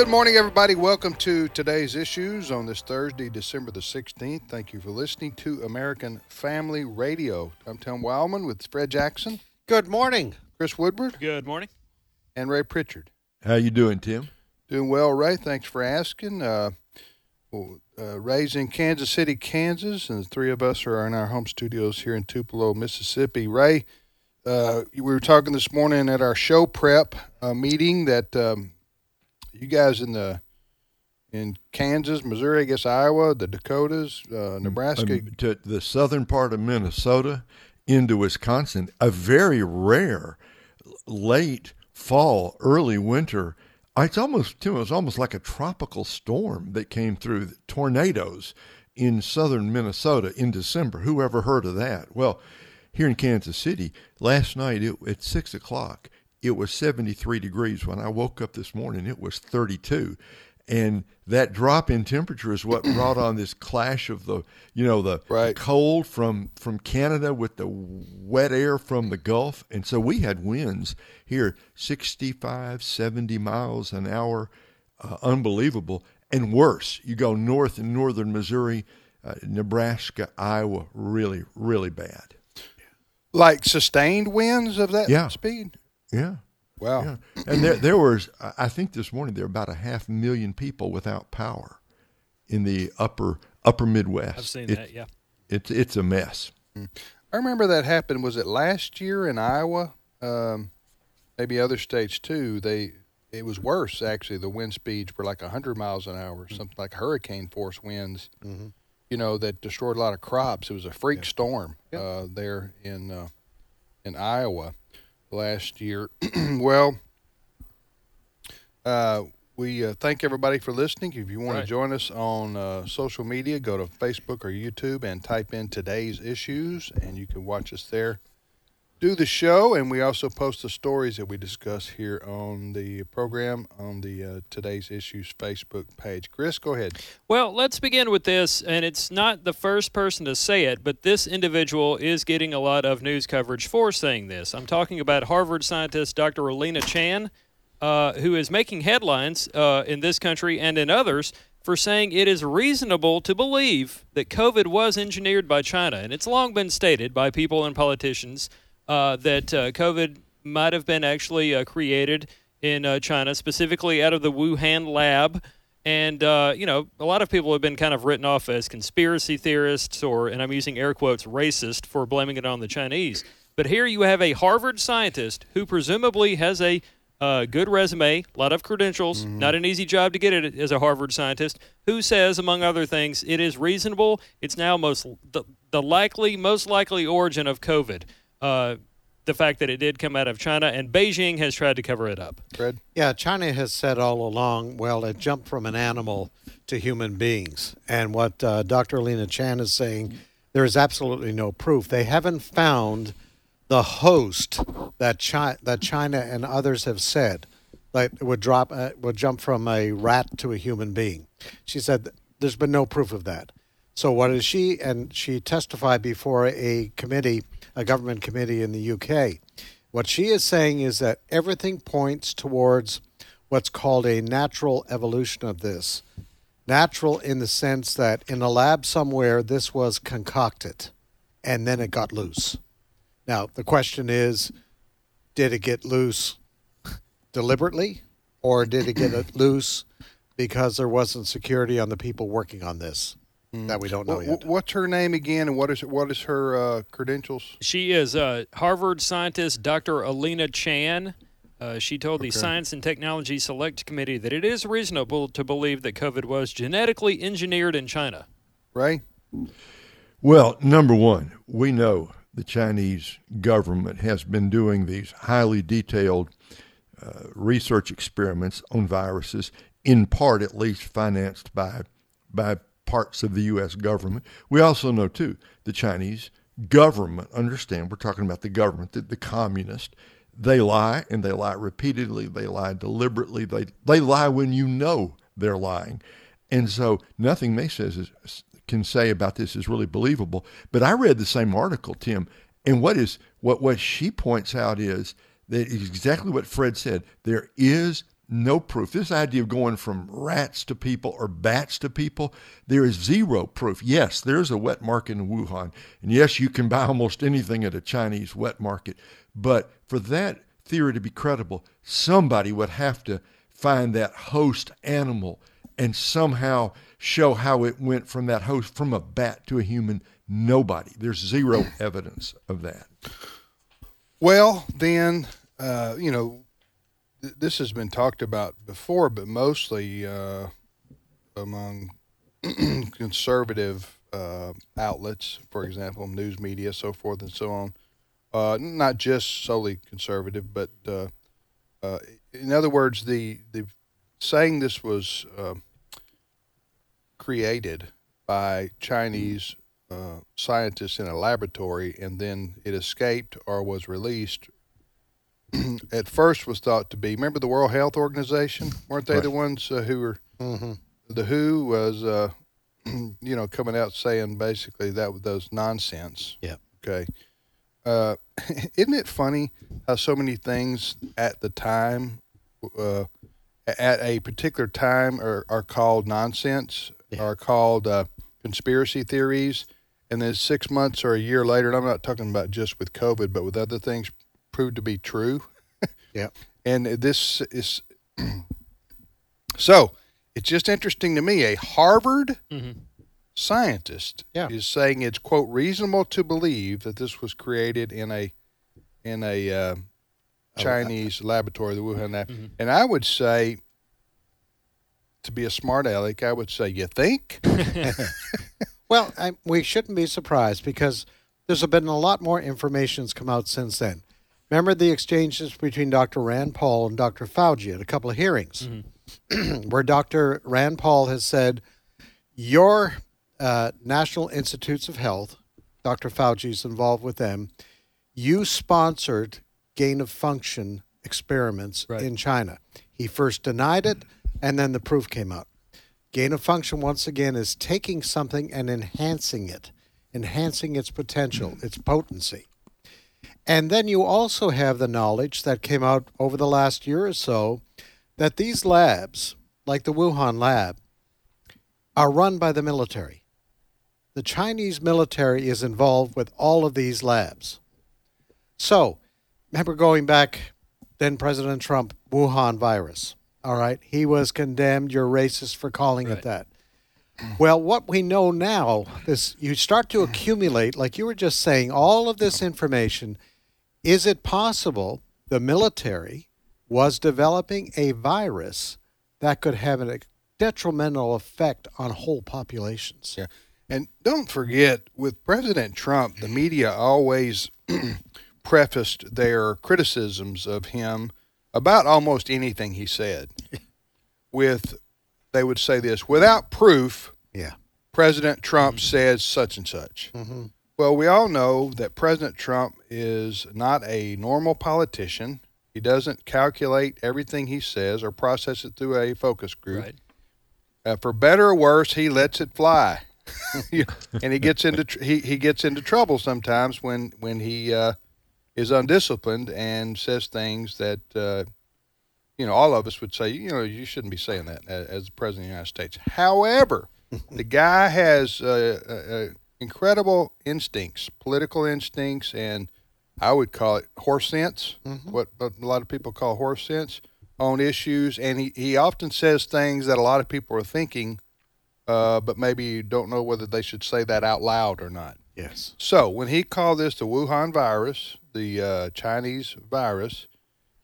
Good morning, everybody. Welcome to today's issues on this Thursday, December the 16th. Thank you for listening to American Family Radio. I'm Tim Wildmon with Fred Jackson, Good morning. Chris Woodward, Good morning. and Ray Pritchard. How you doing, Tim? Doing well, Ray. Thanks for asking. Uh, well, uh, Ray's in Kansas City, Kansas, and the three of us are in our home studios here in Tupelo, Mississippi. Ray, uh, we were talking this morning at our show prep uh, meeting that um, you guys in the in Kansas, Missouri, I guess Iowa, the Dakotas, uh, Nebraska. Um, to the southern part of Minnesota into Wisconsin, a very rare late fall, early winter. It's almost Tim, it was almost like a tropical storm that came through tornadoes in southern Minnesota in December. Who ever heard of that? Well, here in Kansas City, last night it, at six o'clock, it was 73 degrees. When I woke up this morning, it was 32. And that drop in temperature is what brought on this clash of the, you know, the Right. cold from from Canada with the wet air from the Gulf. And so we had winds here 65, 70 miles an hour, uh, unbelievable. And worse, you go north in northern Missouri, uh, Nebraska, Iowa, really, really bad. like sustained winds of that Yeah. speed. Yeah. Wow. Yeah. And there, there was, I I think this morning, there were about a half million people without power in the upper upper Midwest. I've seen It- that. Yeah. It's it's a mess. I remember that happened. Was it last year in Iowa? Um, maybe other states too. They it was worse actually. The wind speeds were like hundred miles an hour, something like hurricane force winds. You know that destroyed a lot of crops. It was a freak storm uh, there in uh, in Iowa last year. well, uh, we uh, thank everybody for listening. If you want to join us on uh, social media, go to Facebook or YouTube and type in today's issues, and you can watch us there. Do the show, and we also post the stories that we discuss here on the program on the uh, today's issues Facebook page. Chris, go ahead. Well, let's begin with this, and it's not the first person to say it, but this individual is getting a lot of news coverage for saying this. I'm talking about Harvard scientist Dr. Alina Chan, uh, who is making headlines uh, in this country and in others for saying it is reasonable to believe that COVID was engineered by China. And it's long been stated by people and politicians uh, that uh, COVID might have been actually uh, created in uh, China, specifically out of the Wuhan lab. And, uh, you know, a lot of people have been kind of written off as conspiracy theorists or, and I'm using air quotes, racist for blaming it on the Chinese. But here you have a Harvard scientist who presumably has a uh, good resume, a lot of credentials, not an easy job to get it as a Harvard scientist, who says, among other things, it is reasonable. It's now most the, the likely, most likely origin of COVID. Uh, the fact that it did come out of China, and Beijing has tried to cover it up. Fred. Yeah, China has said all along, well, it jumped from an animal to human beings. And what uh, Dr. Lena Chan is saying, there is absolutely no proof. They haven't found the host that China, that China and others have said that would drop uh, would jump from a rat to a human being. She said there's been no proof of that. So what is she? And she testified before a committee, a government committee in the UK. What she is saying is that everything points towards what's called a natural evolution of this. Natural in the sense that in a lab somewhere this was concocted and then it got loose. Now, the question is did it get loose deliberately or did it get it loose because there wasn't security on the people working on this? That we don't know What, yet. what's her name again, and what is what is her uh, credentials? She is uh, Harvard scientist Dr. Alina Chan. Uh, she told the Science and Technology Select Committee that it is reasonable to believe that COVID was genetically engineered in China. Right. Well, number one, we know the Chinese government has been doing these highly detailed uh, research experiments on viruses, in part at least financed by by parts of the U.S. government. We also know too the Chinese government, understand, we're talking about the government, the, the communist, they lie and they lie repeatedly, they lie deliberately, they, they lie when you know they're lying. And so nothing they says is, can say about this is really believable. But I read the same article, Tim, and what is what what she points out is that exactly what Fred said. There is no proof. This idea of going from rats to people or bats to people, there is zero proof. Yes, there's a wet market in Wuhan, and yes, you can buy almost anything at a Chinese wet market. But for that theory to be credible, somebody would have to find that host animal and somehow show how it went from that host from a bat to a human. Nobody. There's zero evidence of that. Well, then, uh, you know, th- this has been talked about before, but mostly uh, among conservative uh, outlets, for example, news media, so forth and so on. Uh, not just solely conservative, but uh, uh, in other words, the the saying this was uh, created by Chinese uh, scientists in a laboratory and then it escaped or was released at first was thought to be remember the world health organization weren't they Right. the ones uh, who were hmm the who was uh, you know coming out saying basically that was those nonsense Yeah. okay uh, isn't it funny how so many things at the time uh, at a particular time are, are called nonsense Yeah. are called uh, conspiracy theories and then six months or a year later and i'm not talking about just with covid but with other things proved to be true Yeah. and this is so it's just interesting to me a harvard Mhm. scientist Yeah. is saying it's quote reasonable to believe that this was created in a in a uh, Chinese laboratory, the Wuhan lab. Mhm. And I would say, to be a smart aleck, I would say, you think? Well, I, we shouldn't be surprised because there's been a lot more information that's come out since then. Remember the exchanges between Dr. Rand Paul and Dr. Fauci at a couple of hearings, where Dr. Rand Paul has said, Your uh, National Institutes of Health, Dr. Fauci's involved with them, you sponsored gain of function experiments Right. in China. He first denied it, and then the proof came out. Gain of function, once again, is taking something and enhancing it, enhancing its potential, its potency. And then you also have the knowledge that came out over the last year or so that these labs, like the Wuhan lab, are run by the military. The Chinese military is involved with all of these labs. So, remember going back, then President Trump, Wuhan virus. All right. He was condemned. You're racist for calling it that. Well, what we know now, this you start to accumulate, like you were just saying, all of this information. Is it possible the military was developing a virus that could have a detrimental effect on whole populations? Yeah. And don't forget, with President Trump, the media always prefaced their criticisms of him about almost anything he said with, they would say this, without proof, Yeah. President Trump says such and such. Mm-hmm. Well, we all know that President Trump is not a normal politician. He doesn't calculate everything he says or process it through a focus group. Right. Uh, for better or worse, he lets it fly, and he gets into tr- he, he gets into trouble sometimes when when he uh, is undisciplined and says things that uh, you know all of us would say you know you shouldn't be saying that as, as the president of the United States. However, the guy has uh, uh, uh, incredible instincts, political instincts, and I would call it horse sense. What, what a lot of people call horse sense on issues, and he, he often says things that a lot of people are thinking, uh, but maybe you don't know whether they should say that out loud or not. Yes. So when he called this the Wuhan virus, the uh, Chinese virus,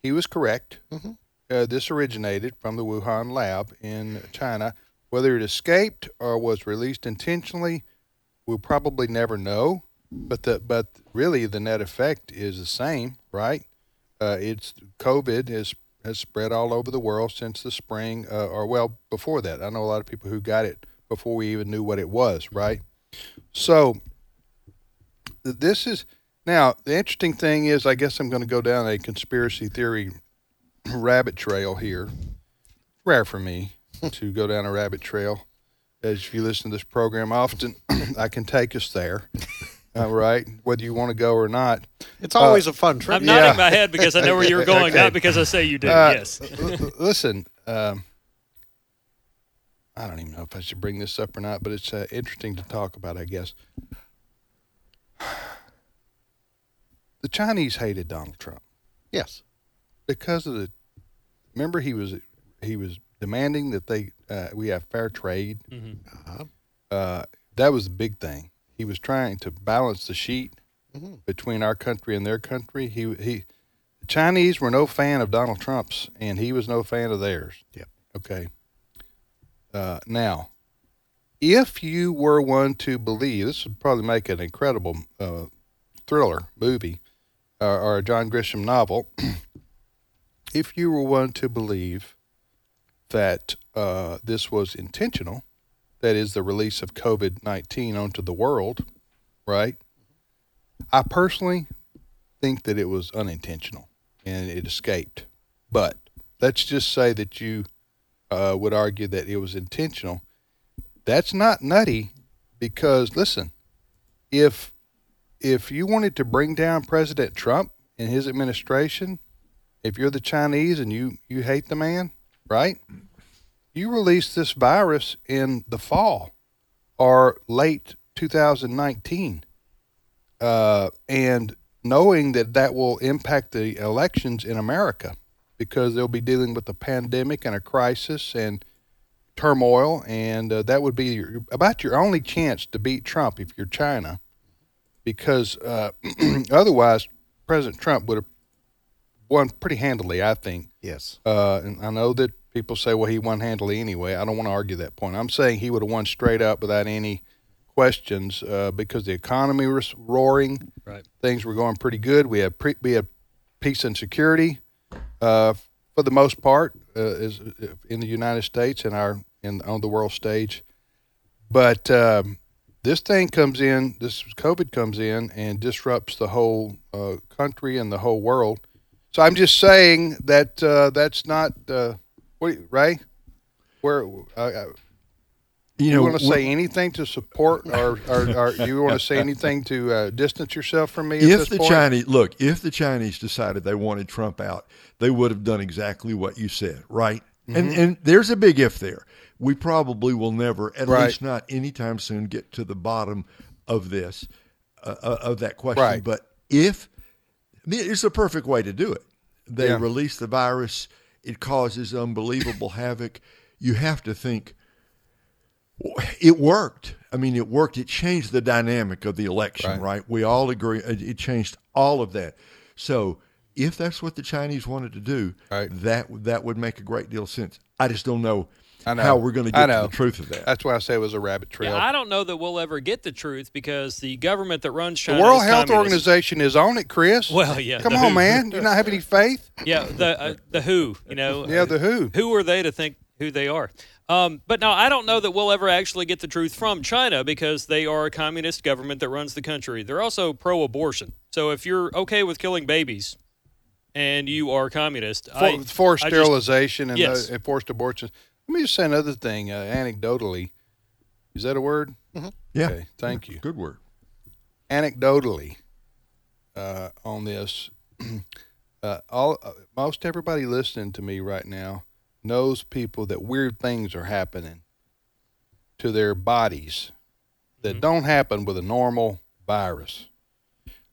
he was correct. Mhm. Uh, this originated from the Wuhan lab in China. Whether it escaped or was released intentionally, we'll probably never know. But the but really the net effect is the same, right? Uh, it's COVID has has spread all over the world since the spring, uh, or well before that. I know a lot of people who got it before we even knew what it was, right? So this is now the interesting thing is, I guess I'm going to go down a conspiracy theory rabbit trail here. Rare for me to go down a rabbit trail. As if you listen to this program often, I can take us there. All right, whether you want to go or not. It's always a fun trip. I'm nodding Yeah. my head because I know where you're going, Okay. not because I say you do. Uh, yes. l- l- listen, um, I don't even know if I should bring this up or not, but it's uh, interesting to talk about, I guess. The Chinese hated Donald Trump yes. because of the. Remember, he was he was demanding that they uh, we have fair trade. Mhm. Uh-huh. Uh, that was the big thing. He was trying to balance the sheet Mhm. between our country and their country. He he, the Chinese were no fan of Donald Trump's, and he was no fan of theirs. Yep. Okay. Uh, now, if you were one to believe, this would probably make an incredible uh, thriller movie uh, or a John Grisham novel. if you were one to believe that uh, this was intentional, that is the release of COVID 19 onto the world, right? I personally think that it was unintentional and it escaped. But let's just say that you uh, would argue that it was intentional. That's not nutty because, listen, if if you wanted to bring down President Trump and his administration, if you're the Chinese and you, you hate the man, right? You released this virus in the fall or late 2019. Uh, and knowing that that will impact the elections in America because they'll be dealing with a pandemic and a crisis and turmoil, and uh, that would be your, about your only chance to beat Trump if you're China, because uh, otherwise President Trump would have won pretty handily, I think. Yes. Uh, and I know that people say, well, he won handily anyway. I don't want to argue that point. I'm saying he would have won straight up without any questions uh, because the economy was roaring. Right. Things were going pretty good. We had pre- we had peace and security uh, for the most part uh, is in the United States and our in on the world stage. But um, this thing comes in, this COVID comes in and disrupts the whole uh, country and the whole world. So I'm just saying that uh, that's not uh, what you- Ray. Where uh, uh, You you, know, want to say anything to support, or, or, or you want to say anything to uh, distance yourself from me? if the point? Chinese look, if the Chinese decided they wanted Trump out, they would have done exactly what you said, right? And Mm-hmm. and there's a big if there. We probably will never, at Right. least not anytime soon, get to the bottom of this, uh, uh, of that question. Right. But if it's the perfect way to do it, they Yeah. release the virus. It causes unbelievable havoc. You have to think it worked. I mean, it worked. It changed the dynamic of the election, Right. right? We all agree. It changed all of that. So, if that's what the Chinese wanted to do, Right. that that would make a great deal of sense. I just don't know. How we're going to get to the truth of that. That's why I say it was a rabbit trail. Yeah, I don't know that we'll ever get the truth because the government that runs China. the World is Health communist. Organization is on it, Chris. Well, yeah. Come on, WHO. man. Do you not have any faith? Yeah, the uh, the WHO. You know. Yeah, the WHO. Who are they to think who they are? Um, but no, I don't know that we'll ever actually get the truth from China because they are a communist government that runs the country. They're also pro-abortion. So if you're okay with killing babies, and you are communist, For, I, forced I just- sterilization and, Yes. uh, and forced abortions. Let me just say another thing. Uh, anecdotally, is that a word? yeah, Okay, thank you. good word. anecdotally uh, on this, uh, all uh, most everybody listening to me right now knows people that weird things are happening to their bodies that don't happen with a normal virus.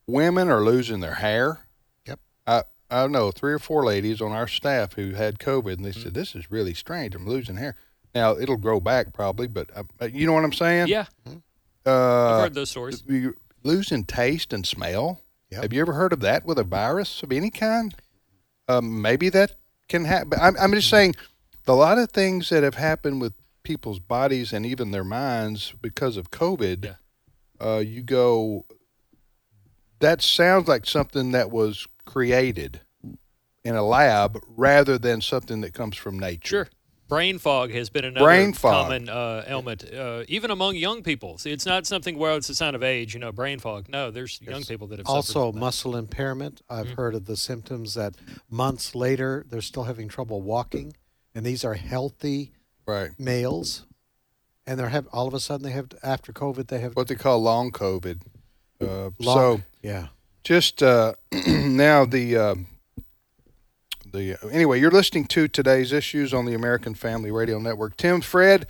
Women are losing their hair. Yep. don't know three or four ladies on our staff who had COVID, and they said this is really strange. I'm losing hair. Now it'll grow back probably, but uh, you know what I'm saying? Yeah, Uh, I've heard those stories. you losing taste and smell. Yep. Have you ever heard of that with a virus of any kind? Um, maybe that can happen. I'm, I'm just saying, a lot of things that have happened with people's bodies and even their minds because of COVID. Yeah. Uh, you go. That sounds like something that was created in a lab rather than something that comes from nature. Sure. Brain fog has been another Brain fog. common uh, ailment, uh, even among young people. See, it's not something where it's a sign of age, you know, brain fog. No, there's young people that have suffered Also, muscle impairment. I've Mm-hmm. heard of the symptoms that months later they're still having trouble walking, and these are healthy Right. males, and they're have all of a sudden they have after COVID they have What they call long COVID. Uh, long, so yeah. Just uh, now the um the anyway, you're listening to today's issues on the American Family Radio Network. Tim, Fred,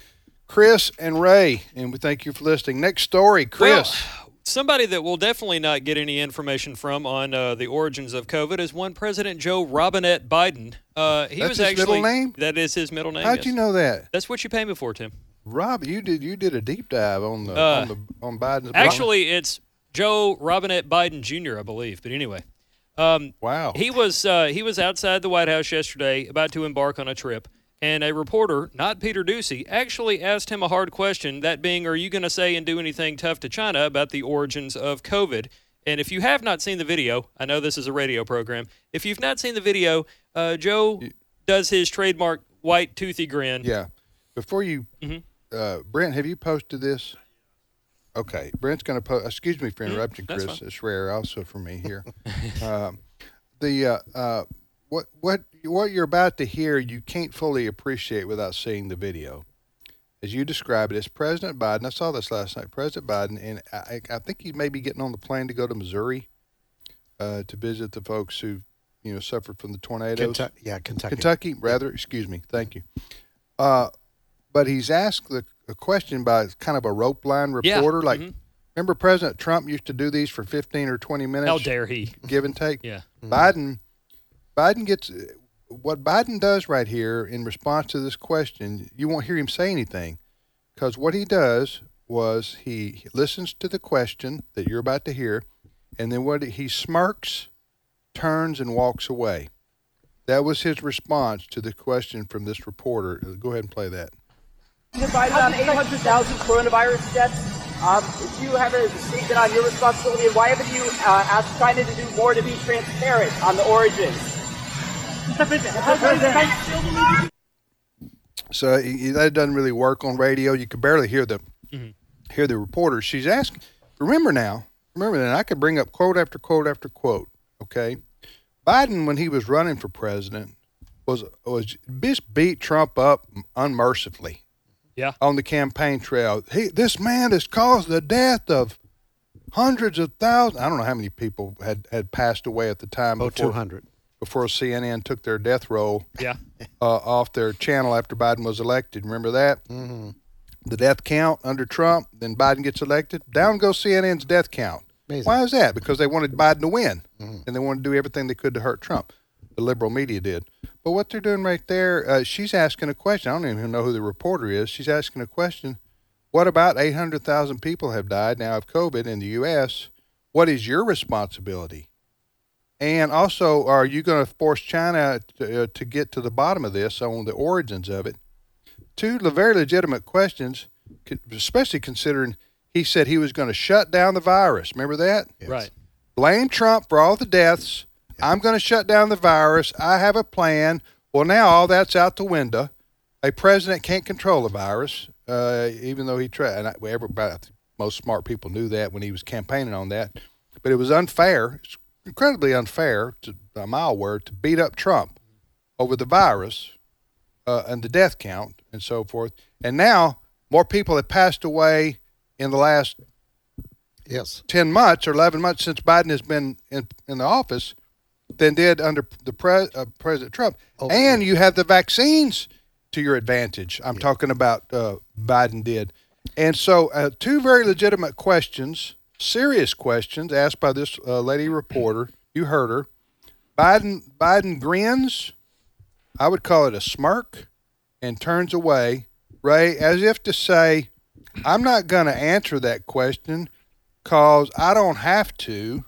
Chris, and Ray, and we thank you for listening. Next story, Chris. Well, somebody that we'll definitely not get any information from on uh, the origins of COVID is one President Joe Robinette Biden. Uh, he That's was his actually middle name? that is his middle name. How'd yes. you know that, That's what you pay me for, Tim. Rob? You did you did a deep dive on the Uh, on the on Biden's Actually, it's Joe Robinette Biden Jr., I believe. But anyway, um, wow. he was uh, he was outside the White House yesterday, about to embark on a trip, and a reporter, not Peter Doocy, actually asked him a hard question. That being, are you going to say and do anything tough to China about the origins of COVID? And if you have not seen the video, I know this is a radio program. If you've not seen the video, uh, Joe does his trademark white toothy grin. Yeah. Before you, Mhm. uh, Brent, have you posted this? Okay, Brent's going to post. Excuse me for interrupting, Mm-hmm. Chris. fine. It's rare, also for me here. um, the uh, uh, what what what you're about to hear, you can't fully appreciate without seeing the video. As you describe it, it's President Biden. I saw this last night. President Biden, and I, I think he may be getting on the plane to go to Missouri uh, to visit the folks who, you know, suffered from the tornadoes. Kentucky, yeah, Kentucky. Kentucky, rather, excuse me. Thank you. But he's asked the, a question by kind of a rope line Yeah, reporter. Like, mhm. remember President Trump used to do these for 15 or 20 minutes? How dare he? Give and take. Yeah. Biden, Biden gets what Biden does right here in response to this question. You won't hear him say anything because what he does was he, he listens to the question that you're about to hear, and then what he smirks, turns, and walks away. That was his response to the question from this reporter. Go ahead and play that. Divided on 800,000 coronavirus deaths. Um, do you have a statement on your responsibility, and why haven't you uh, asked China to do more to be transparent on the origins? Mr. President, So he, he- that doesn't really work on radio. You could barely hear the hear the reporter. She's asking. Remember now. Remember that I could bring up quote after quote after quote. Okay, Biden when he was running for president was was just beat Trump up unmercifully Yeah. on the campaign trail. He this man has caused the death of hundreds of thousands. I don't know how many people had had passed away at the time. Oh, before- 200. before CNN took their death roll Yeah. uh, off their channel after Biden was elected. Remember that? Mm-hmm. The death count under Trump, then Biden gets elected. Down goes CNN's death count. Amazing. Why is that? Because they wanted Biden to win, and they wanted to do everything they could to hurt Trump. The liberal media did. But what they're doing right there, uh, she's asking a question. I don't even know who the reporter is. She's asking a question. What about 800,000 people have died now of COVID in the U.S.? What is your responsibility? And also, are you going to force China to, uh, to get to the bottom of this on the origins of it? Two very legitimate questions, especially considering he said he was going to shut down the virus. Remember that? Right. Blame Trump for all the deaths. I'm going to shut down the virus. I have a plan. Well, now all that's out the window. A president can't control the virus, uh, even though he tried. And I, everybody, I think most smart people knew that when he was campaigning on that. But it was unfair. It's incredibly unfair, to, by my word, to beat up Trump over the virus uh, and the death count and so forth. And now more people have passed away in the last Yes. 10 months or 11 months since Biden has been in, in the office than did under the pre, uh, President Trump. Oh, and you have the vaccines to your advantage. I'm talking about uh, Biden did. And so, uh, two very legitimate questions, serious questions asked by this uh, lady reporter. You heard her. Biden Biden grins. I would call it a smirk, and turns away, Ray, as if to say, "I'm not going to answer that question because I don't have to,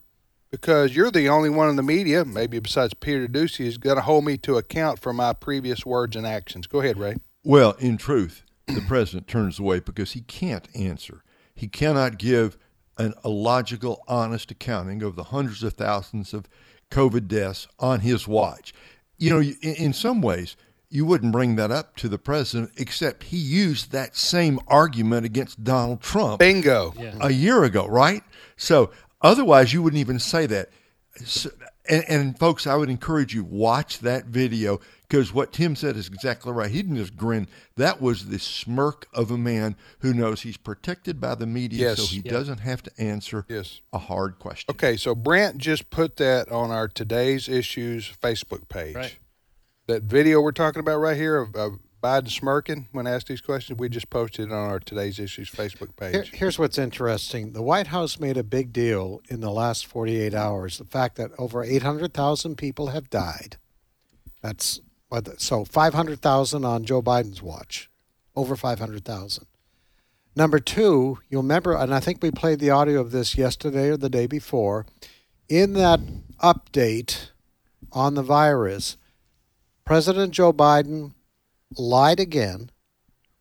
because you're the only one in the media, maybe besides Peter Doocy, is going to hold me to account for my previous words and actions." Go ahead, Ray. Well, in truth, the president turns away because he can't answer. He cannot give an, a logical, honest accounting of the hundreds of thousands of COVID deaths on his watch. You know, in, in some ways, you wouldn't bring that up to the president, except he used that same argument against Donald Trump Bingo. a year ago, right? So otherwise, you wouldn't even say that. So, and, and folks, I would encourage you watch that video because what Tim said is exactly right. He didn't just grin. That was the smirk of a man who knows he's protected by the media, Yes. so he doesn't have to answer Yes. a hard question. Okay, so Brent just put that on our Today's Issues Facebook page. Right. That video we're talking about right here of, of Biden smirking when asked these questions, we just posted it on our Today's Issues Facebook Here, page. here's what's interesting. The White House made a big deal in the last 48 hours. The fact that over 800,000 people have died. That's so 500,000 on Joe Biden's watch. Over 500,000. Number two, you'll remember, and I think we played the audio of this yesterday or the day before. In that update on the virus, President Joe Biden lied again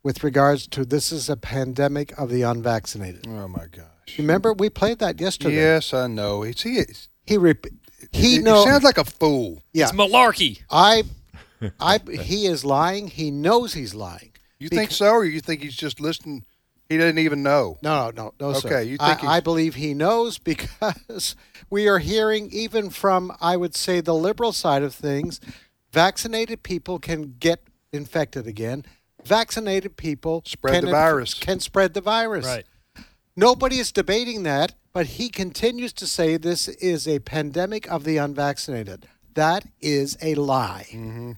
with regards to this is a pandemic of the unvaccinated. Oh my gosh. Remember, we played that yesterday. Yes, I know. He's he is. He rep- he he knows. sounds like a fool. yeah, It's malarkey. I, I, he is lying. He knows he's lying. You Bec- think so, or you think he's just listening? He doesn't even know. No, no, no, no, sir. Okay, you I, think he's- I believe he knows because we are hearing even from I would say the liberal side of things, vaccinated people can get infected again. Vaccinated people Spread can the inf- virus. Can spread the virus. Right. Nobody is debating that, but he continues to say this is a pandemic of the unvaccinated. That is a lie. Mm-hmm.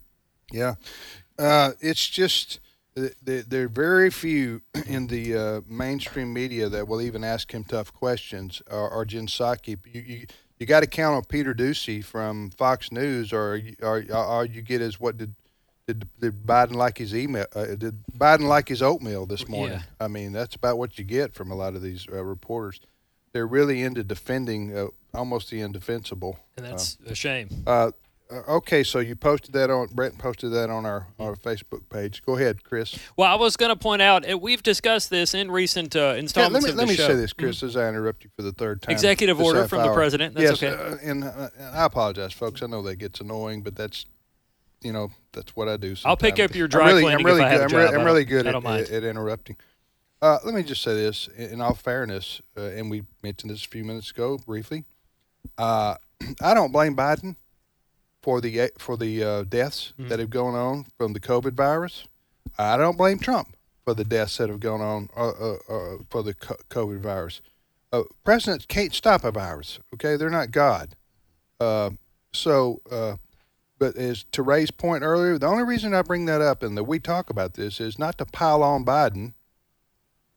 Yeah, uh, it's just th- th- there are very few in the uh, mainstream media that will even ask him tough questions. Or, or Jen Psaki. You you, you got to count on Peter Doocy from Fox News, or you- or all you get is what did. Did, did Biden like his email? Uh, did Biden like his oatmeal this morning? Yeah. I mean, that's about what you get from a lot of these uh, reporters. They're really into defending uh, almost the indefensible. And that's a shame. Uh, uh, okay, so you posted that on Brent posted that on our, our Facebook page. Go ahead, Chris. Well, I was going to point out, uh, we've discussed this in recent uh, Yeah, installments let me of let the me show. say this, Chris, as I interrupt you for the third time. Executive order from the president. That's yes, okay. uh, and, uh, and I apologize, folks. I know that gets annoying, but that's you know that's what I do. I'll pick up your I'm dry really, cleaning I'm really if I have good. I'm, re- I'm really good at, at, at interrupting. Uh, let me just say this, in all fairness, uh, and we mentioned this a few minutes ago briefly. Uh, I don't blame Biden for the for the uh, deaths Mm-hmm. that have gone on from the COVID virus. I don't blame Trump for the deaths that have gone on uh, uh, uh, for the COVID virus. Uh, presidents can't stop a virus. Okay, they're not God. Uh, so, uh, but as to Ray's point earlier, the only reason I bring that up and that we talk about this is not to pile on Biden.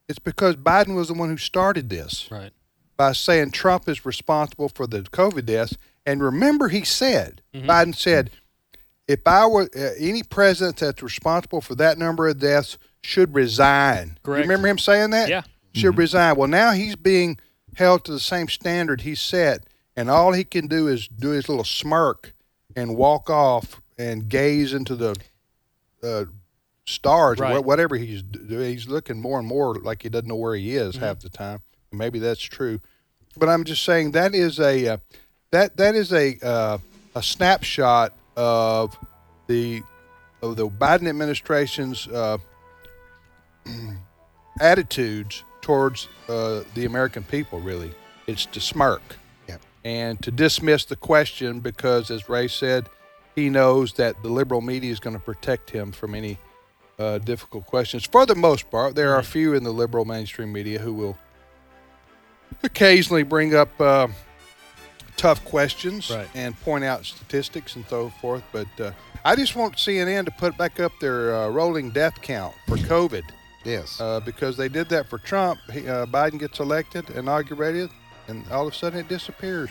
It's because Biden was the one who started this Right. by saying Trump is responsible for the COVID deaths. And remember, he said, Mm-hmm. Biden said, if I were uh, any president that's responsible for that number of deaths should resign. You remember him saying that? Yeah. Should resign. Well, now he's being held to the same standard he set, and all he can do is do his little smirk and walk off and gaze into the uh, stars or Right. wha- whatever he's doing. He's looking more and more like he doesn't know where he is half the time. Maybe that's true, but I'm just saying that is a uh, that that is a uh, a snapshot of the of the Biden administration's uh, attitudes towards uh, the American people. Really, it's to smirk. And to dismiss the question because, as Ray said, he knows that the liberal media is going to protect him from any uh, difficult questions. For the most part, there are a few in the liberal mainstream media who will occasionally bring up uh, tough questions Right. and point out statistics and so forth. But uh, I just want CNN to put back up their uh, rolling death count for COVID Yes. uh, because they did that for Trump. He, uh, Biden gets elected, inaugurated, and all of a sudden it disappears.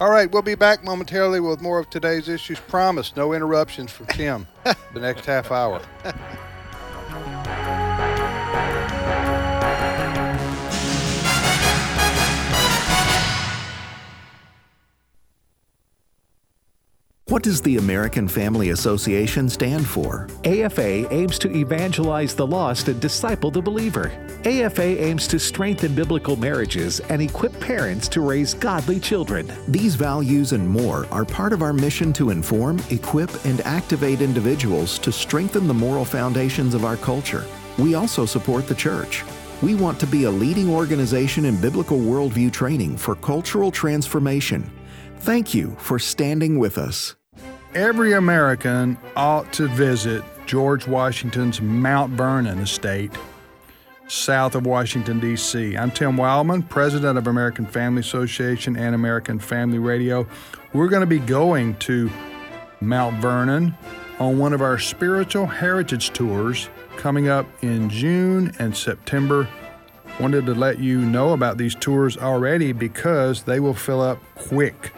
All right, we'll be back momentarily with more of today's issues. Promise, no interruptions from Tim the next half hour. What does the American Family Association stand for? AFA aims to evangelize the lost and disciple the believer. AFA aims to strengthen biblical marriages and equip parents to raise godly children. These values and more are part of our mission to inform, equip, and activate individuals to strengthen the moral foundations of our culture. We also support the church. We want to be a leading organization in biblical worldview training for cultural transformation. Thank you for standing with us. Every American ought to visit George Washington's Mount Vernon estate, south of Washington, D.C. I'm Tim Wildmon, president of American Family Association and American Family Radio. We're going to be going to Mount Vernon on one of our spiritual heritage tours coming up in June and September. Wanted to let you know about these tours already because they will fill up quick.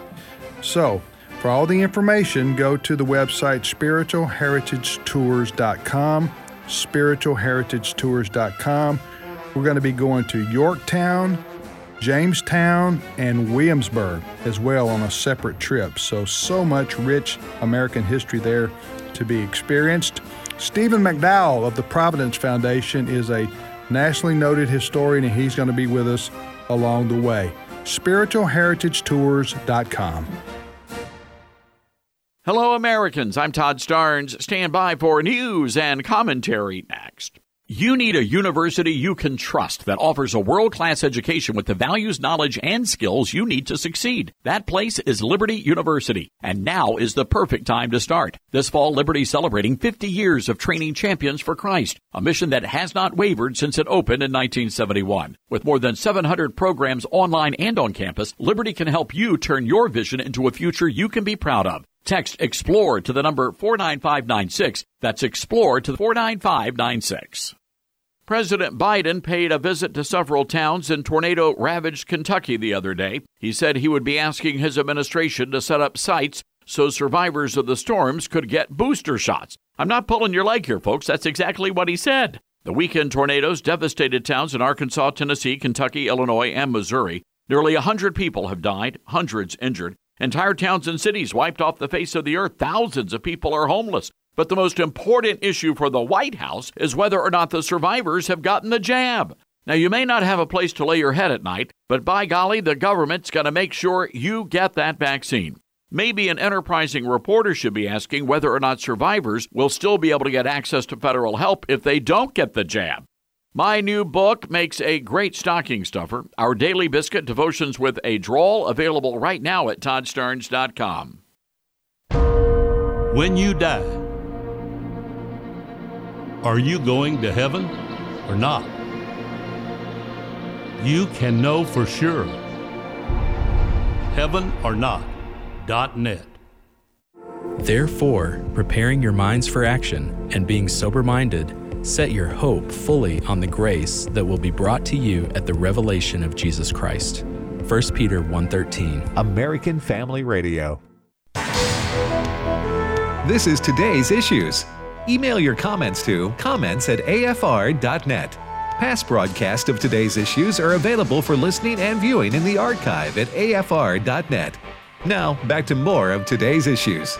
So, for all the information, go to the website spiritualheritagetours.com. Spiritualheritagetours.com. We're going to be going to Yorktown, Jamestown, and Williamsburg as well on a separate trip. So, so much rich American history there to be experienced. Stephen McDowell of the Providence Foundation is a nationally noted historian, and he's going to be with us along the way. SpiritualHeritageTours.com. Hello, Americans. I'm Todd Starnes. Stand by for news and commentary next. You need a university you can trust that offers a world class education with the values, knowledge, and skills you need to succeed. That place is Liberty University, and now is the perfect time to start. This fall, Liberty celebrating 50 years of training champions for Christ, a mission that has not wavered since it opened in 1971. With more than 700 programs online and on campus, Liberty can help you turn your vision into a future you can be proud of. Text EXPLORE to the number 49596. That's EXPLORE to 49596. President Biden paid a visit to several towns in tornado ravaged Kentucky the other day. He said he would be asking his administration to set up sites so survivors of the storms could get booster shots. I'm not pulling your leg here, folks. That's exactly what he said. The weekend tornadoes devastated towns in Arkansas, Tennessee, Kentucky, Illinois, and Missouri. Nearly 100 people have died, hundreds injured. Entire towns and cities wiped off the face of the earth. Thousands of people are homeless. But the most important issue for the White House is whether or not the survivors have gotten the jab. Now, you may not have a place to lay your head at night, but by golly, the government's going to make sure you get that vaccine. Maybe an enterprising reporter should be asking whether or not survivors will still be able to get access to federal help if they don't get the jab. My new book makes a great stocking stuffer. Our daily biscuit devotions with a drawl available right now at toddstarnes.com. When you die, are you going to heaven or not? You can know for sure. Heaven or not. Dot net. Therefore, preparing your minds for action and being sober minded, set your hope fully on the grace that will be brought to you at the revelation of Jesus Christ. 1 Peter 1:13. American Family Radio. This is today's issues. Email your comments to comments at afr.net. Past broadcasts of today's issues are available for listening and viewing in the archive at afr.net. Now, back to more of today's issues.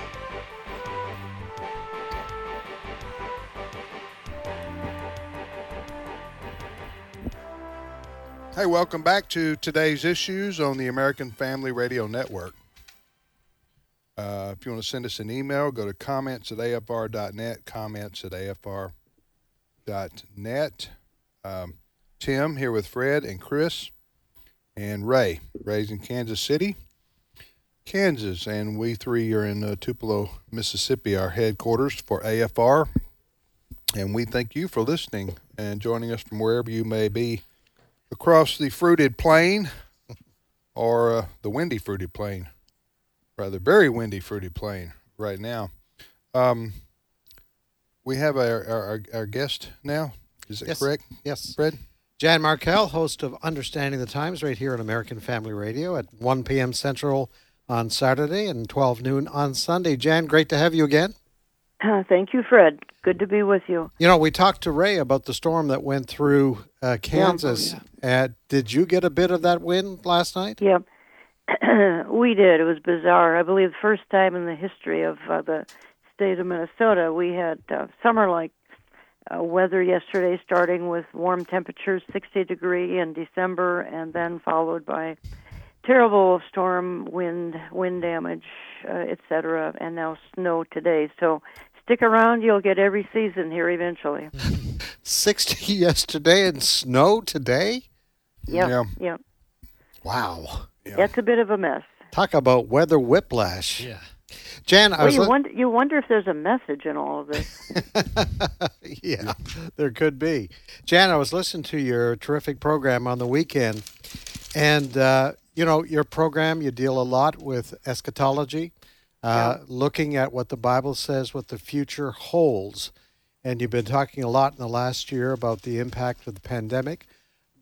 Hey, welcome back to today's issues on the American Family Radio Network. Uh, if you want to send us an email, go to comments at afr.net, comments at afr.net. Um, Tim here with Fred and Chris and Ray, Ray's in Kansas City, Kansas, and we three are in uh, Tupelo, Mississippi, our headquarters for AFR. And we thank you for listening and joining us from wherever you may be across the fruited plain or uh, the windy fruited plain, rather very windy fruited plain right now. Um, we have our, our, our guest now. Is it Yes. correct? Yes. Fred? Jan Markell, host of Understanding the Times, right here on American Family Radio at 1 p.m. Central on Saturday and 12 noon on Sunday. Jan, great to have you again. Uh, thank you, Fred. Good to be with you. You know, we talked to Ray about the storm that went through uh, Kansas. Uh, did you get a bit of that wind last night? Yeah, we did. It was bizarre. I believe the first time in the history of uh, the state of Minnesota, we had uh, summer like uh, weather yesterday, starting with warm temperatures, 60 degree in December, and then followed by terrible storm wind, wind damage, uh, etc., and now snow today. So stick around; you'll get every season here eventually. 60 yesterday and snow today? Yep, yeah. Yep. Wow. That's a bit of a mess. Talk about weather whiplash. Yeah. Jan, I well, was you li- wonder you wonder if there's a message in all of this. yeah, there could be. Jan, I was listening to your terrific program on the weekend, and uh, you know your program. You deal a lot with eschatology, uh, looking at what the Bible says, what the future holds, and you've been talking a lot in the last year about the impact of the pandemic,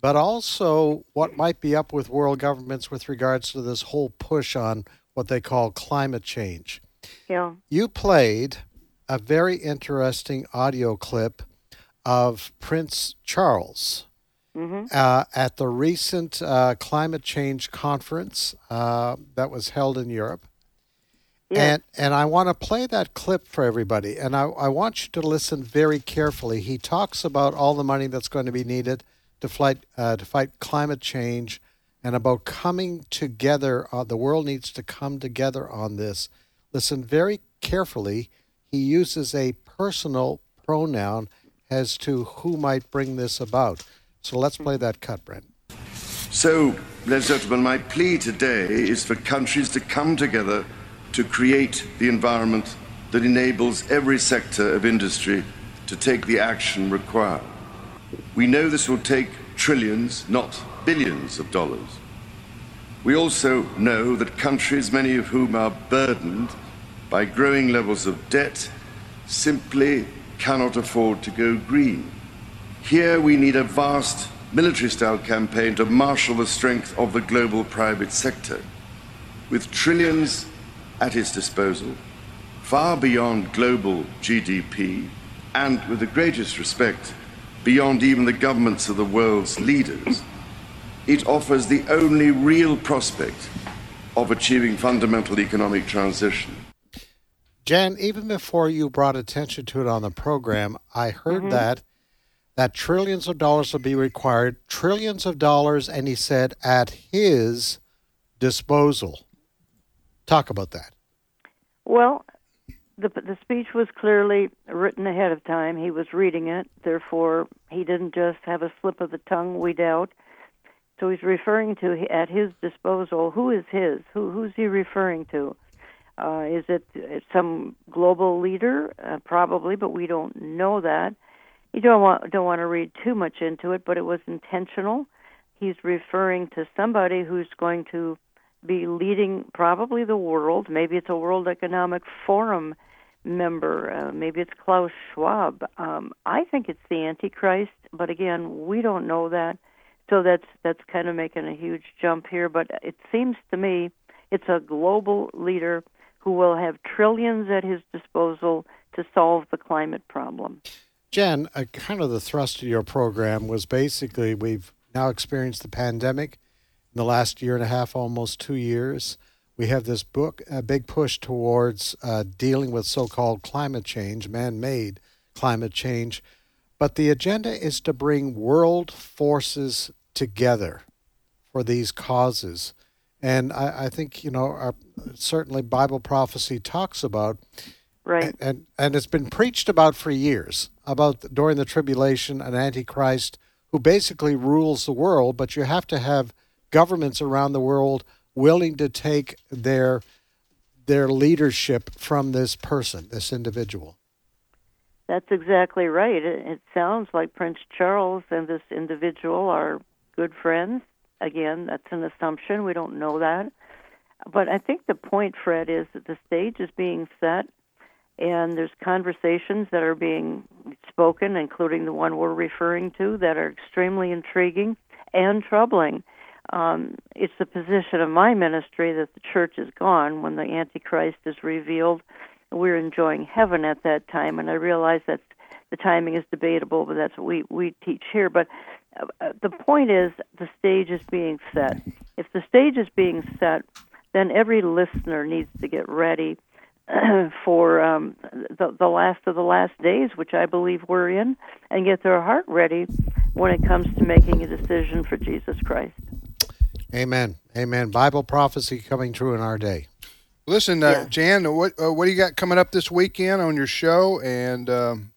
but also what might be up with world governments with regards to this whole push on what they call climate change. Yeah. You played a very interesting audio clip of Prince Charles hmm uh, at the recent uh, climate change conference uh, that was held in Europe. Yeah. And, and I want to play that clip for everybody. And I, I want you to listen very carefully. He talks about all the money that's going to be needed to, fight uh, to fight climate change and about coming together. Uh, the world needs to come together on this. Listen very carefully. He uses a personal pronoun as to who might bring this about. So let's play that cut, Brent. So, ladies and gentlemen, my plea today is for countries to come together to create the environment that enables every sector of industry to take the action required. We know this will take trillions, not billions of dollars. We also know that countries, many of whom are burdened by growing levels of debt, simply cannot afford to go green. Here we need a vast military style campaign to marshal the strength of the global private sector. With trillions at its disposal, far beyond global GDP, and with the greatest respect, beyond even the governments of the world's leaders, it offers the only real prospect of achieving fundamental economic transition. Jan, even before you brought attention to it on the program, I heard mm-hmm. that that trillions of dollars will be required, trillions of dollars, and he said at his disposal. Talk about that. Well, the the speech was clearly written ahead of time. He was reading it, therefore he didn't just have a slip of the tongue. We doubt. So he's referring to at his disposal. Who is his? Who who's he referring to? Uh, is it some global leader? Uh, probably, but we don't know that. You don't want don't want to read too much into it, but it was intentional. He's referring to somebody who's going to be leading probably the world. Maybe it's a World Economic Forum member. Uh, maybe it's Klaus Schwab. Um, I think it's the Antichrist, but again, we don't know that. So that's that's kind of making a huge jump here. But it seems to me it's a global leader who will have trillions at his disposal to solve the climate problem. Jen, uh, kind of the thrust of your program was basically we've now experienced the pandemic in the last year and a half, almost two years. We have this book, a big push towards uh, dealing with so called climate change, man made climate change. But the agenda is to bring world forces together for these causes. And I, I think, you know, our, certainly Bible prophecy talks about Right. and and it's been preached about for years about during the tribulation an antichrist who basically rules the world but you have to have governments around the world willing to take their their leadership from this person this individual That's exactly right. It, it sounds like Prince Charles and this individual are good friends. Again, that's an assumption. We don't know that. But I think the point, Fred, is that the stage is being set and there's conversations that are being spoken, including the one we're referring to, that are extremely intriguing and troubling. Um, it's the position of my ministry that the church is gone when the Antichrist is revealed. We're enjoying heaven at that time, and I realize that the timing is debatable, but that's what we, we teach here. But uh, uh, the point is, the stage is being set, if the stage is being set, then every listener needs to get ready for um, the, the last of the last days, which I believe we're in, and get their heart ready when it comes to making a decision for Jesus Christ. Amen. Amen. Bible prophecy coming true in our day. Listen, uh, Jan, what uh, what do you got coming up this weekend on your show? And um,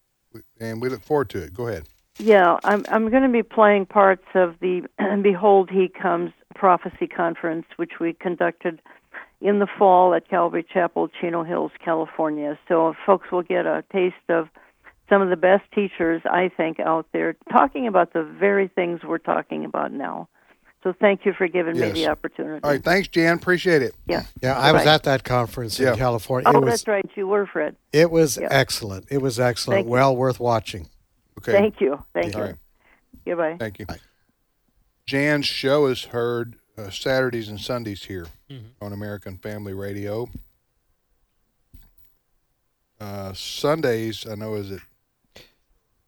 and we look forward to it. Go ahead. Yeah, I'm I'm going to be playing parts of the Behold He Comes prophecy conference, which we conducted in the fall at Calvary Chapel, Chino Hills, California. So folks will get a taste of some of the best teachers I think out there talking about the very things we're talking about now. So thank you for giving Yes. me the opportunity. All right, thanks, Jan. Appreciate it. Yeah. Yeah, I was at that conference Yeah. in California. Oh, it was that's right. You were Fred. it was Yeah. excellent. It was excellent. Thank you. well worth watching. Okay. Thank you. Thank All you. right. Goodbye. Thank you. Jan's show is heard uh, Saturdays and Sundays here Mm-hmm. on American Family Radio. Uh, Sundays, I know, is at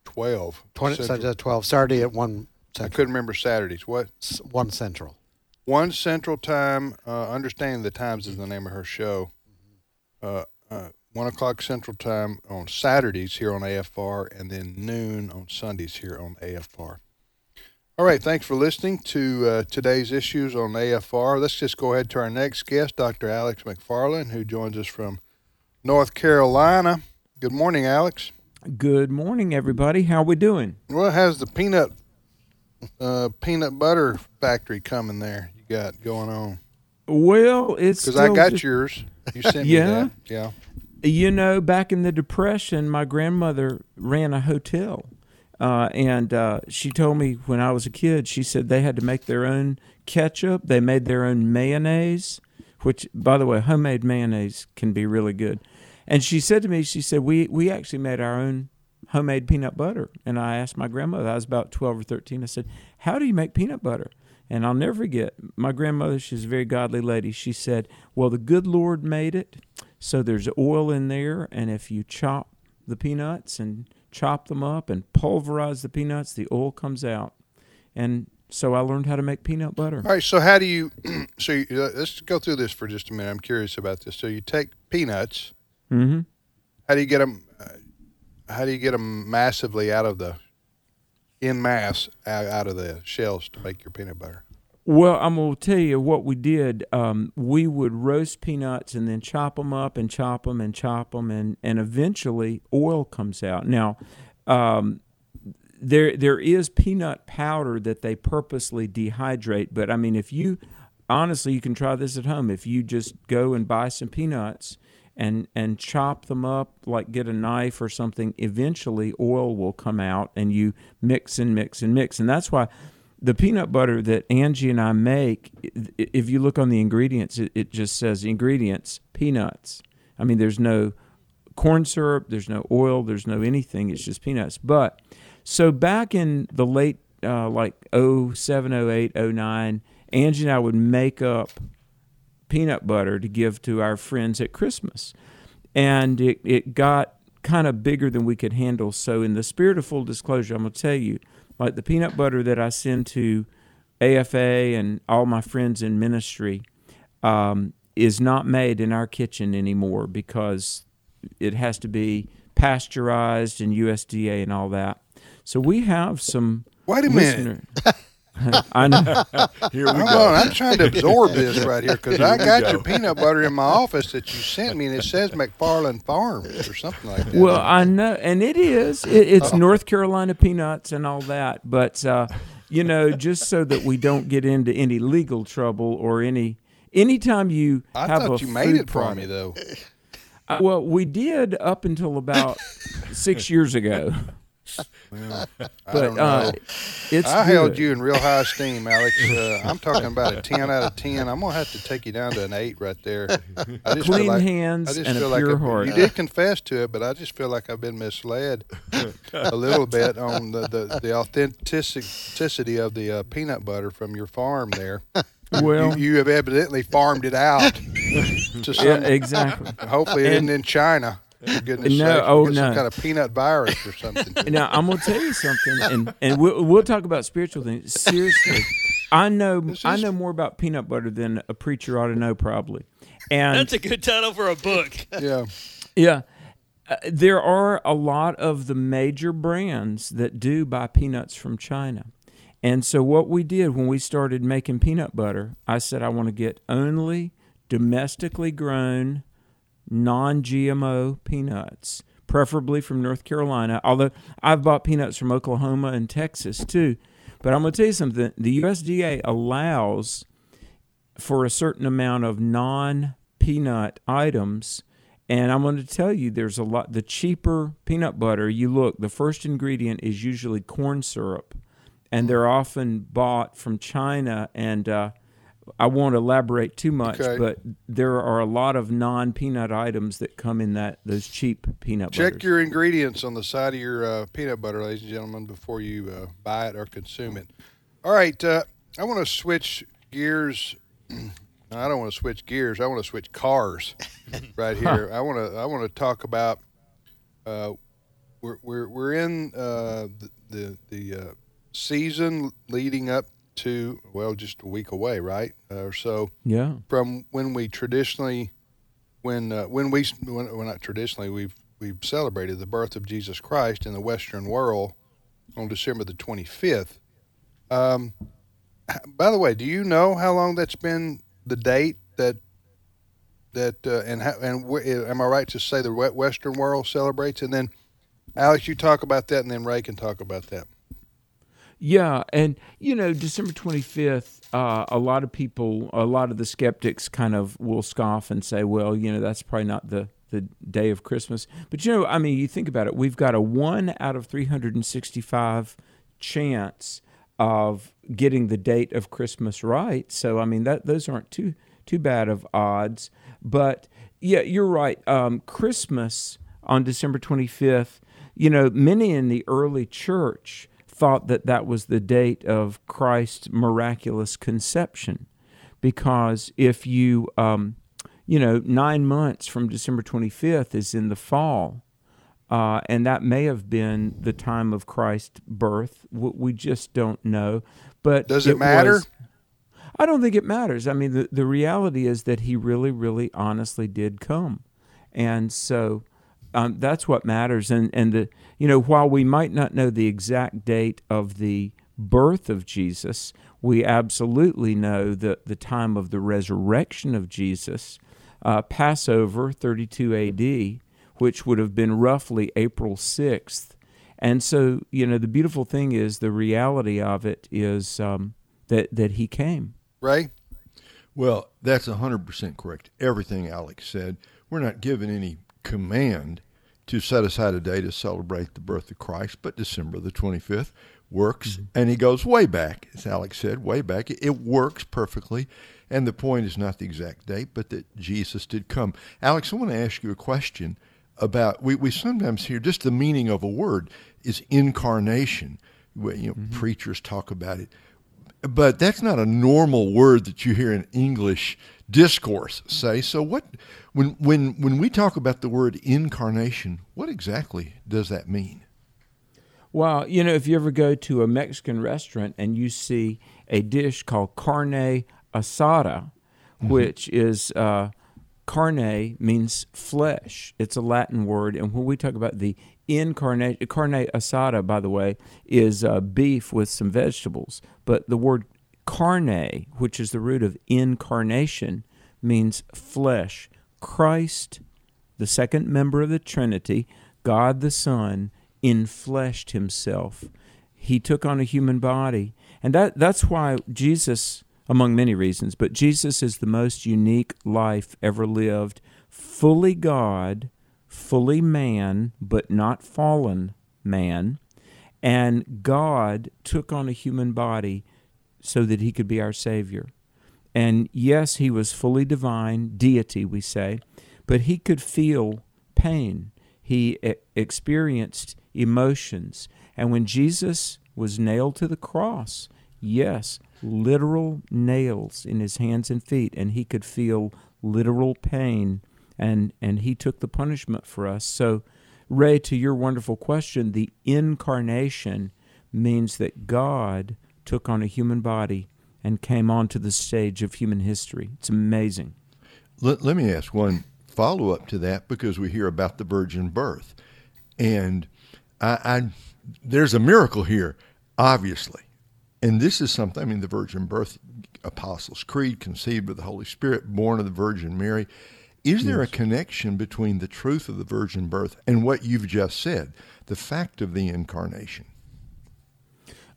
12. 20, Central. Sunday at 12, Saturday at 1 I couldn't remember Saturdays. What? S- 1 Central. One Central Time. Uh, Understanding the Times is the name of her show. Uh, uh, one o'clock Central Time on Saturdays here on AFR, and then noon on Sundays here on AFR. All right, thanks for listening to uh, today's issues on AFR. Let's just go ahead to our next guest, Dr. Alex McFarland, who joins us from North Carolina. Good morning, Alex. Good morning, everybody. How we doing? Well, how's the peanut uh, peanut butter factory coming there? You got going on? Well, it's Because I got just- yours. You sent Yeah? me that. Yeah. You know, back in the Depression, my grandmother ran a hotel. Uh, and uh, she told me when I was a kid, she said they had to make their own ketchup. They made their own mayonnaise, which, by the way, homemade mayonnaise can be really good. And she said to me, she said, we, we actually made our own homemade peanut butter. And I asked my grandmother, I was about 12 or 13, I said, How do you make peanut butter? And I'll never forget, my grandmother, she's a very godly lady. She said, Well, the good Lord made it, so there's oil in there. And if you chop the peanuts and chop them up and pulverize the peanuts, the oil comes out. And so I learned how to make peanut butter. All right. So how do you? So you, let's go through this for just a minute. I'm curious about this. So you take peanuts. Mm-hmm. How do you get them? Uh, how do you get them massively out of the, in mass out, of the shells to make your peanut butter? Well, I'm to tell you what we did. Um, we would roast peanuts and then chop them up and chop them and chop them, and, and eventually oil comes out. Now, um, there there is peanut powder that they purposely dehydrate, but I mean, if you honestly, you can try this at home. If you just go and buy some peanuts and and chop them up, like get a knife or something, eventually oil will come out, and you mix and mix and mix, and that's why the peanut butter that Angie and I make, if you look on the ingredients, it, it just says ingredients peanuts. I mean, there's no corn syrup, there's no oil, there's no anything. It's just peanuts. But so back in the late, uh, like 07, 08, 09, Angie and I would make up peanut butter to give to our friends at Christmas. And it, it got kind of bigger than we could handle. So, in the spirit of full disclosure, I'm going to tell you like the peanut butter that I send to AFA and all my friends in ministry um, is not made in our kitchen anymore because it has to be pasteurized and USDA and all that. So, we have some. Wait a minute. I know. Here we Hold go. on, I'm trying to absorb this right here because I got go. your peanut butter in my office that you sent me, and it says McFarland Farms or something like that. Well, I know, and it is. It, it's North Carolina peanuts and all that, but uh, you know, just so that we don't get into any legal trouble or any. Anytime you I have thought a you made it for me though. Uh, well, we did up until about six years ago. Well, I But, don't know. uh, it's I held you in real high esteem, Alex. Uh, I'm talking about a ten out of ten. I'm gonna have to take you down to an eight right there. I just Clean like, hands I just and a feel like pure I've- heart. You did confess to it, but I just feel like I've been misled a little bit on the the, the authenticity of the uh, peanut butter from your farm there. Well- you, you have evidently farmed it out. Yeah, exactly. Hopefully, it And- isn't in China. For goodness No, sakes, oh, get some kind of peanut virus or something. now I'm gonna tell you something, and and we'll we'll talk about spiritual things. Seriously, I know This I know more about peanut butter than a preacher ought to know, probably. And That's a good title for a book. Yeah. Yeah. Uh, there are a lot of the major brands that do buy peanuts from China. And so, what we did when we started making peanut butter, I said, I want to get only domestically grown, non GMO peanuts, preferably from North Carolina. Although I've bought peanuts from Oklahoma and Texas too. But I'm going to tell you something the USDA allows for a certain amount of non peanut items. And I'm going to tell you, there's a lot. The cheaper peanut butter, you look, the first ingredient is usually corn syrup, and they're often bought from China. And uh, I won't elaborate too much, Okay. but there are a lot of non peanut items that come in that those cheap peanut Check butters. your ingredients on the side of your uh, peanut butter, ladies and gentlemen, before you uh, buy it or consume it. All right, uh, I want to switch gears. I don't want to switch gears. I want to switch cars right here. I want to. I want to talk about. Uh, we're we're we're in uh, the the, the uh, season leading up to well, just a week away, right? Uh, or so Yeah. from when we traditionally, when uh, when we when, well not traditionally we've we've celebrated the birth of Jesus Christ in the Western world on December the twenty fifth. Um, by the way, do you know how long that's been the date that that uh, and how, and wh- am I right to say the Western world celebrates? And then, Alex, you talk about that, and then Ray can talk about that. Yeah, and you know, December 25th, uh, a lot of people, a lot of the skeptics kind of will scoff and say, well, you know, that's probably not the, the day of Christmas. But you know, I mean, you think about it, we've got a 1 out of 365 chance of getting the date of Christmas right. So, I mean, that those aren't too too bad of odds. But yeah, you're right. Um, Christmas on December 25th, you know, many in the early church thought that that was the date of Christ's miraculous conception. Because if you, um, you know, nine months from December 25th is in the fall, uh, and that may have been the time of Christ's birth. We just don't know. But Does it matter? was- I don't think it matters. I mean, the, the reality is that he really, really, honestly did come, and so um, that's what matters. And and the you know while we might not know the exact date of the birth of Jesus, we absolutely know the the time of the resurrection of Jesus, uh, Passover, 32 A.D., which would have been roughly April 6th. And so, you know, the beautiful thing is the reality of it is um, that that he came. Right. Well, that's 100% correct. Everything Alex said. We're not given any command to set aside a day to celebrate the birth of Christ, but December the 25th works. Mm-hmm. And he goes way back, as Alex said, way back. It works perfectly. And the point is not the exact date, but that Jesus did come. Alex, I want to ask you a question about we, we sometimes hear just the meaning of a word is incarnation. You know, mm-hmm. Preachers talk about it but that's not a normal word that you hear in English discourse say. So what when when when we talk about the word incarnation, what exactly does that mean? Well, you know, if you ever go to a Mexican restaurant and you see a dish called carne asada, which is uh, carne means flesh. It's a Latin word, and when we talk about the incarnate, carne asada, by the way, is uh, beef with some vegetables. But the word carne, which is the root of incarnation, means flesh. Christ, the second member of the Trinity, God the Son, infleshed himself. He took on a human body. And that, that's why Jesus, among many reasons, but Jesus is the most unique life ever lived. Fully God, fully man, but not fallen man. And God took on a human body so that he could be our Savior. And yes, he was fully divine, deity, we say, but he could feel pain. He experienced emotions. And when Jesus was nailed to the cross, yes, literal nails in his hands and feet, and he could feel literal pain, and, and he took the punishment for us. So, Ray, to your wonderful question, the incarnation means that God took on a human body and came onto the stage of human history. It's amazing. Let, let me ask one follow up to that because we hear about the virgin birth. And I, I, there's a miracle here, obviously. And this is something, I mean, the virgin birth, Apostles' Creed, conceived of the Holy Spirit, born of the Virgin Mary. Is there yes. a connection between the truth of the virgin birth and what you've just said, the fact of the incarnation?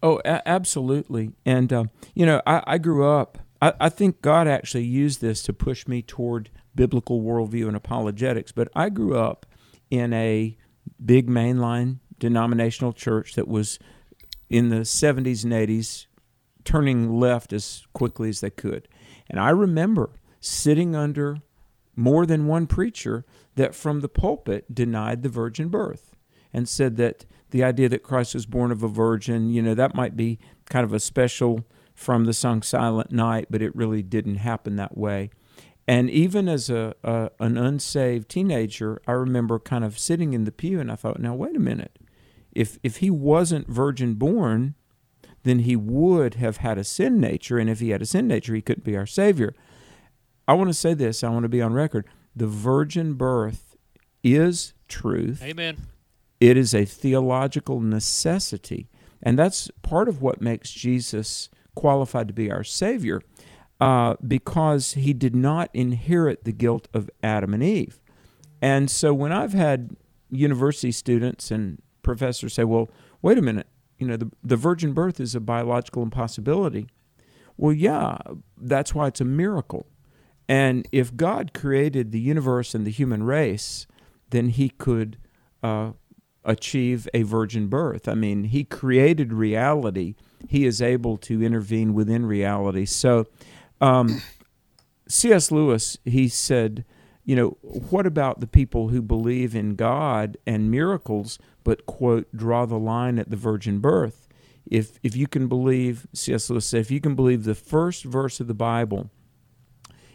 Oh, a- absolutely. And, uh, you know, I, I grew up, I, I, think God actually used this to push me toward biblical worldview and apologetics, but I grew up in a big mainline denominational church that was in the 70s and 80s turning left as quickly as they could. And I remember sitting under more than one preacher that from the pulpit denied the virgin birth and said that the idea that Christ was born of a virgin, you know, that might be kind of a special from the song Silent Night, but it really didn't happen that way. And even as a, a, an unsaved teenager, I remember kind of sitting in the pew and I thought, now wait a minute, if if he wasn't virgin born, then he would have had a sin nature, and if he had a sin nature, he couldn't be our savior. I want to say this. I want to be on record. The virgin birth is truth. Amen. It is a theological necessity. And that's part of what makes Jesus qualified to be our Savior uh, because he did not inherit the guilt of Adam and Eve. And so when I've had university students and professors say, well, wait a minute, you know, the, the virgin birth is a biological impossibility. Well, yeah, that's why it's a miracle. And if God created the universe and the human race, then he could uh, achieve a virgin birth. I mean, he created reality. He is able to intervene within reality. So, um, C.S. Lewis, he said, you know, what about the people who believe in God and miracles, but, quote, draw the line at the virgin birth? If, if you can believe, C.S. Lewis said, if you can believe the first verse of the Bible,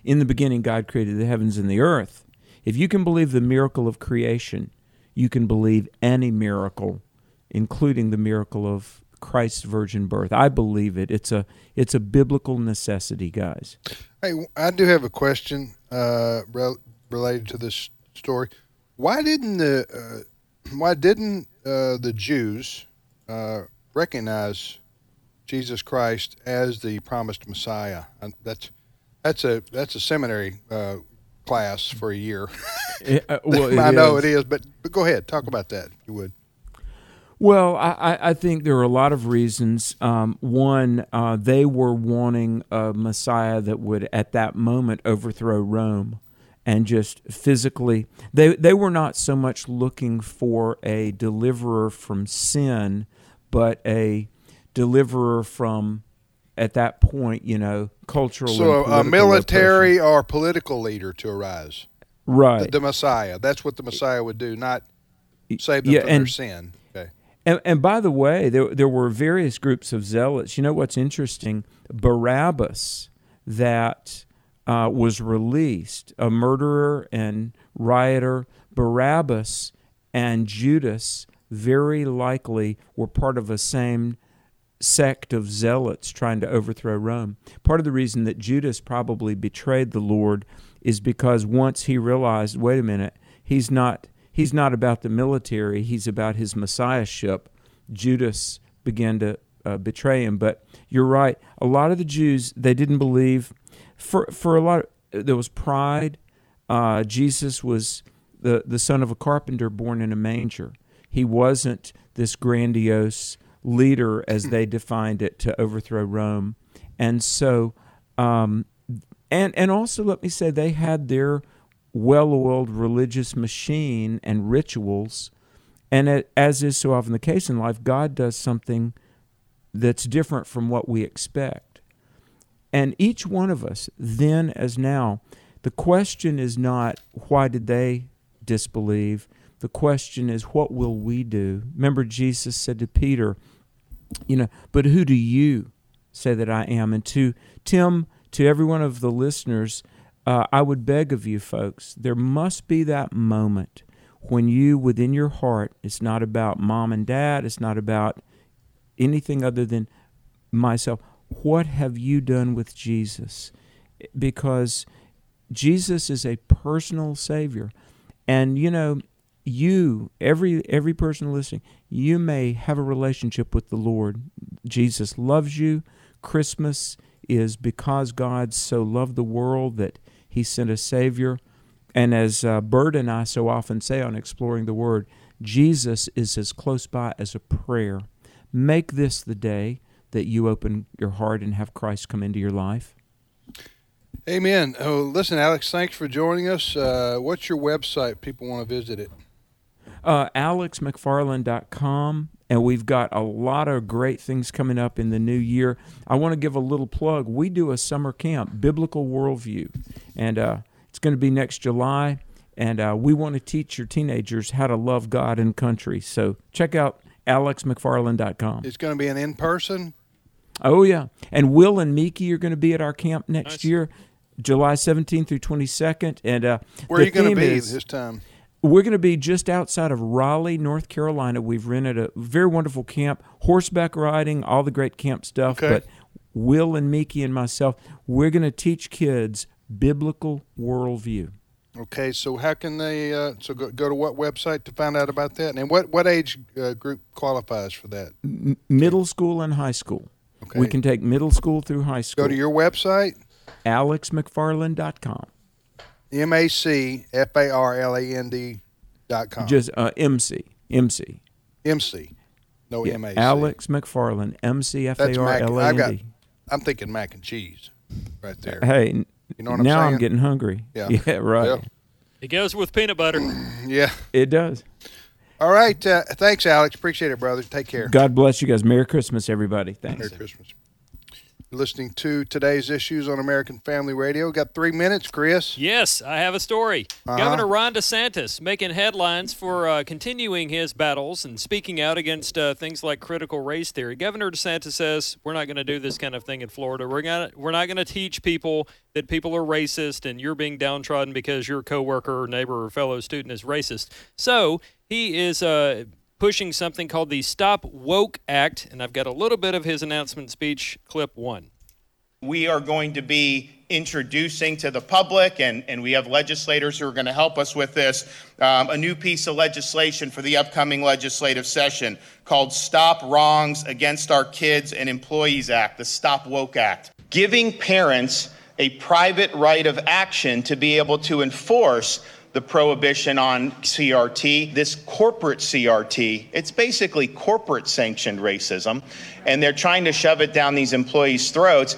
in the beginning God created the heavens and the earth, if you can believe the miracle of creation, you can believe any miracle, including the miracle of Christ's virgin birth. I believe it. It's a it's a biblical necessity, guys. Hey, I do have a question uh, re- related to this story. Why didn't the uh, why didn't uh, the Jews uh, recognize Jesus Christ as the promised Messiah? And that's that's a that's a seminary uh, class for a year. It, uh, well, I know is. it is, but, but go ahead, talk about that, if you would. Well, I, I think there are a lot of reasons. Um, one, uh, they were wanting a Messiah that would, at that moment, overthrow Rome and just physically. They, they were not so much looking for a deliverer from sin, but a deliverer from, at that point, you know, cultural. So a military oppression. or political leader to arise. Right. The, the, Messiah. That's what the Messiah would do, not save them yeah, from and, their sin. Okay. And, and by the way, there, there were various groups of zealots. You know what's interesting? Barabbas, that uh, was released, a murderer and rioter, Barabbas and Judas very likely were part of the same sect of zealots trying to overthrow Rome. Part of the reason that Judas probably betrayed the Lord is because once he realized, wait a minute, he's not he's not about the military, he's about his messiahship. Judas began to uh, betray him. But you're right. A lot of the Jews they didn't believe. For for a lot, of, there was pride. Uh, Jesus was the the son of a carpenter born in a manger. He wasn't this grandiose leader as they defined it to overthrow Rome, and so um, and and also let me say they had their well-oiled religious machine and rituals. And it, as is so often the case in life god does something that's different from what we expect. And each one of us then as now the question is not why did they disbelieve? The question is what will we do? Remember jesus said to peter you know but who do you say that i am and to tim to every one of the listeners, uh, I would beg of you folks, there must be that moment when you, within your heart, it's not about mom and dad, it's not about anything other than myself. what have you done with Jesus? Because Jesus is a personal Savior. And, you know, you every every person listening you may have a relationship with the lord jesus loves you christmas is because god so loved the world that he sent a savior and as uh, bert and i so often say on exploring the word jesus is as close by as a prayer make this the day that you open your heart and have christ come into your life Amen. Oh, listen, Alex, thanks for joining us. Uh, what's your website? People want to visit it. Uh, alexmcfarland.com and we've got a lot of great things coming up in the new year. I want to give a little plug. We do a summer camp biblical worldview and uh, it's going to be next july and uh, we want to teach your teenagers how to love god and country. So check out alexmcfarland.com It's going to be an in person. oh yeah. And will and miki are going to be at our camp next year july 17th through 22nd and uh, Where are you going to be is- this time? We're going to be just outside of Raleigh, North Carolina. We've rented a very wonderful camp, horseback riding, all the great camp stuff. Okay. But Will and Miki and myself, we're going to teach kids biblical worldview. Okay, so how can they? Uh, so go, go to what website to find out about that? And what what age uh, group qualifies for that? M- middle school and high school. Okay. We can take middle school through high school. Go to your website, alexmcfarland.com. M A C F A R L A N D dot com. Just uh, MC. MC. MC. No Yeah, M A C. Alex McFarland. M C F A That's R mac. L A I N got. D. I'm thinking mac and cheese, right there. Hey, You know what I'm now saying? I'm getting hungry. Yeah. Yeah, right. Yeah. It goes with peanut butter. Yeah. It does. All right. Uh, thanks, Alex. Appreciate it, brother. Take care. God bless you guys. Merry Christmas, everybody. Thanks. Merry Christmas. Listening to today's issues on American Family Radio. Got three minutes, Chris. Yes, I have a story. Uh-huh. Governor Ron DeSantis making headlines for uh, continuing his battles and speaking out against uh, things like critical race theory. Governor DeSantis says we're not going to do this kind of thing in Florida. We're gonna we're not going to teach people that people are racist and you're being downtrodden because your coworker or neighbor or fellow student is racist. So he is. Uh, Pushing something called the Stop Woke Act, and I've got a little bit of his announcement speech, clip one. we are going to be introducing to the public, and, and we have legislators who are going to help us with this, um, a new piece of legislation for the upcoming legislative session called Stop Wrongs Against Our Kids and Employees Act, the Stop Woke Act, giving parents a private right of action to be able to enforce the prohibition on CRT, this corporate CRT. It's basically corporate sanctioned racism, and they're trying to shove it down these employees' throats.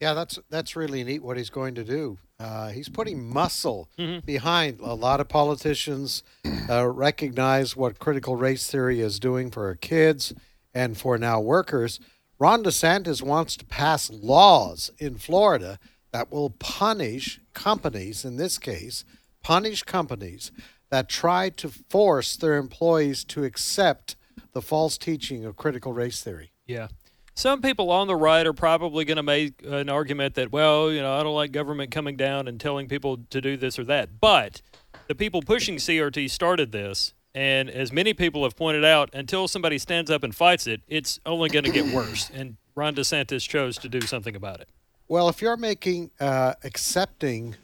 Yeah, that's that's really neat what he's going to do. Uh, he's putting muscle behind. A lot of politicians uh, recognize what critical race theory is doing for our kids and for now workers. Ron DeSantis wants to pass laws in Florida that will punish companies, in this case, punish companies that try to force their employees to accept the false teaching of critical race theory. Yeah. Some people on the right are probably going to make an argument that, well, you know, I don't like government coming down and telling people to do this or that. But the people pushing CRT started this. And as many people have pointed out, until somebody stands up and fights it, it's only going to get worse. And Ron DeSantis chose to do something about it. Well, if you're making uh, accepting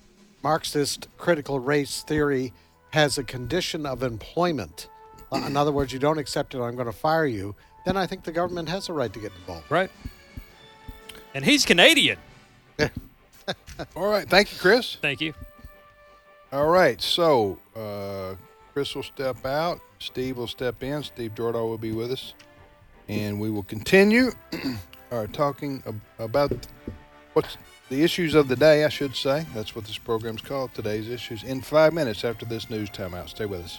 Marxist critical race theory has a condition of employment, uh, in other words, you don't accept it, I'm going to fire you, then I think the government has a right to get involved. Right. And he's Canadian. All right. Thank you, Chris. Thank you. All right. So uh, Chris will step out. Steve will step in. Steve Jordan will be with us. And we will continue our talking ab- about what's the issues of the day, I should say. That's what this program's called, today's issues, in five minutes after this news timeout. Stay with us.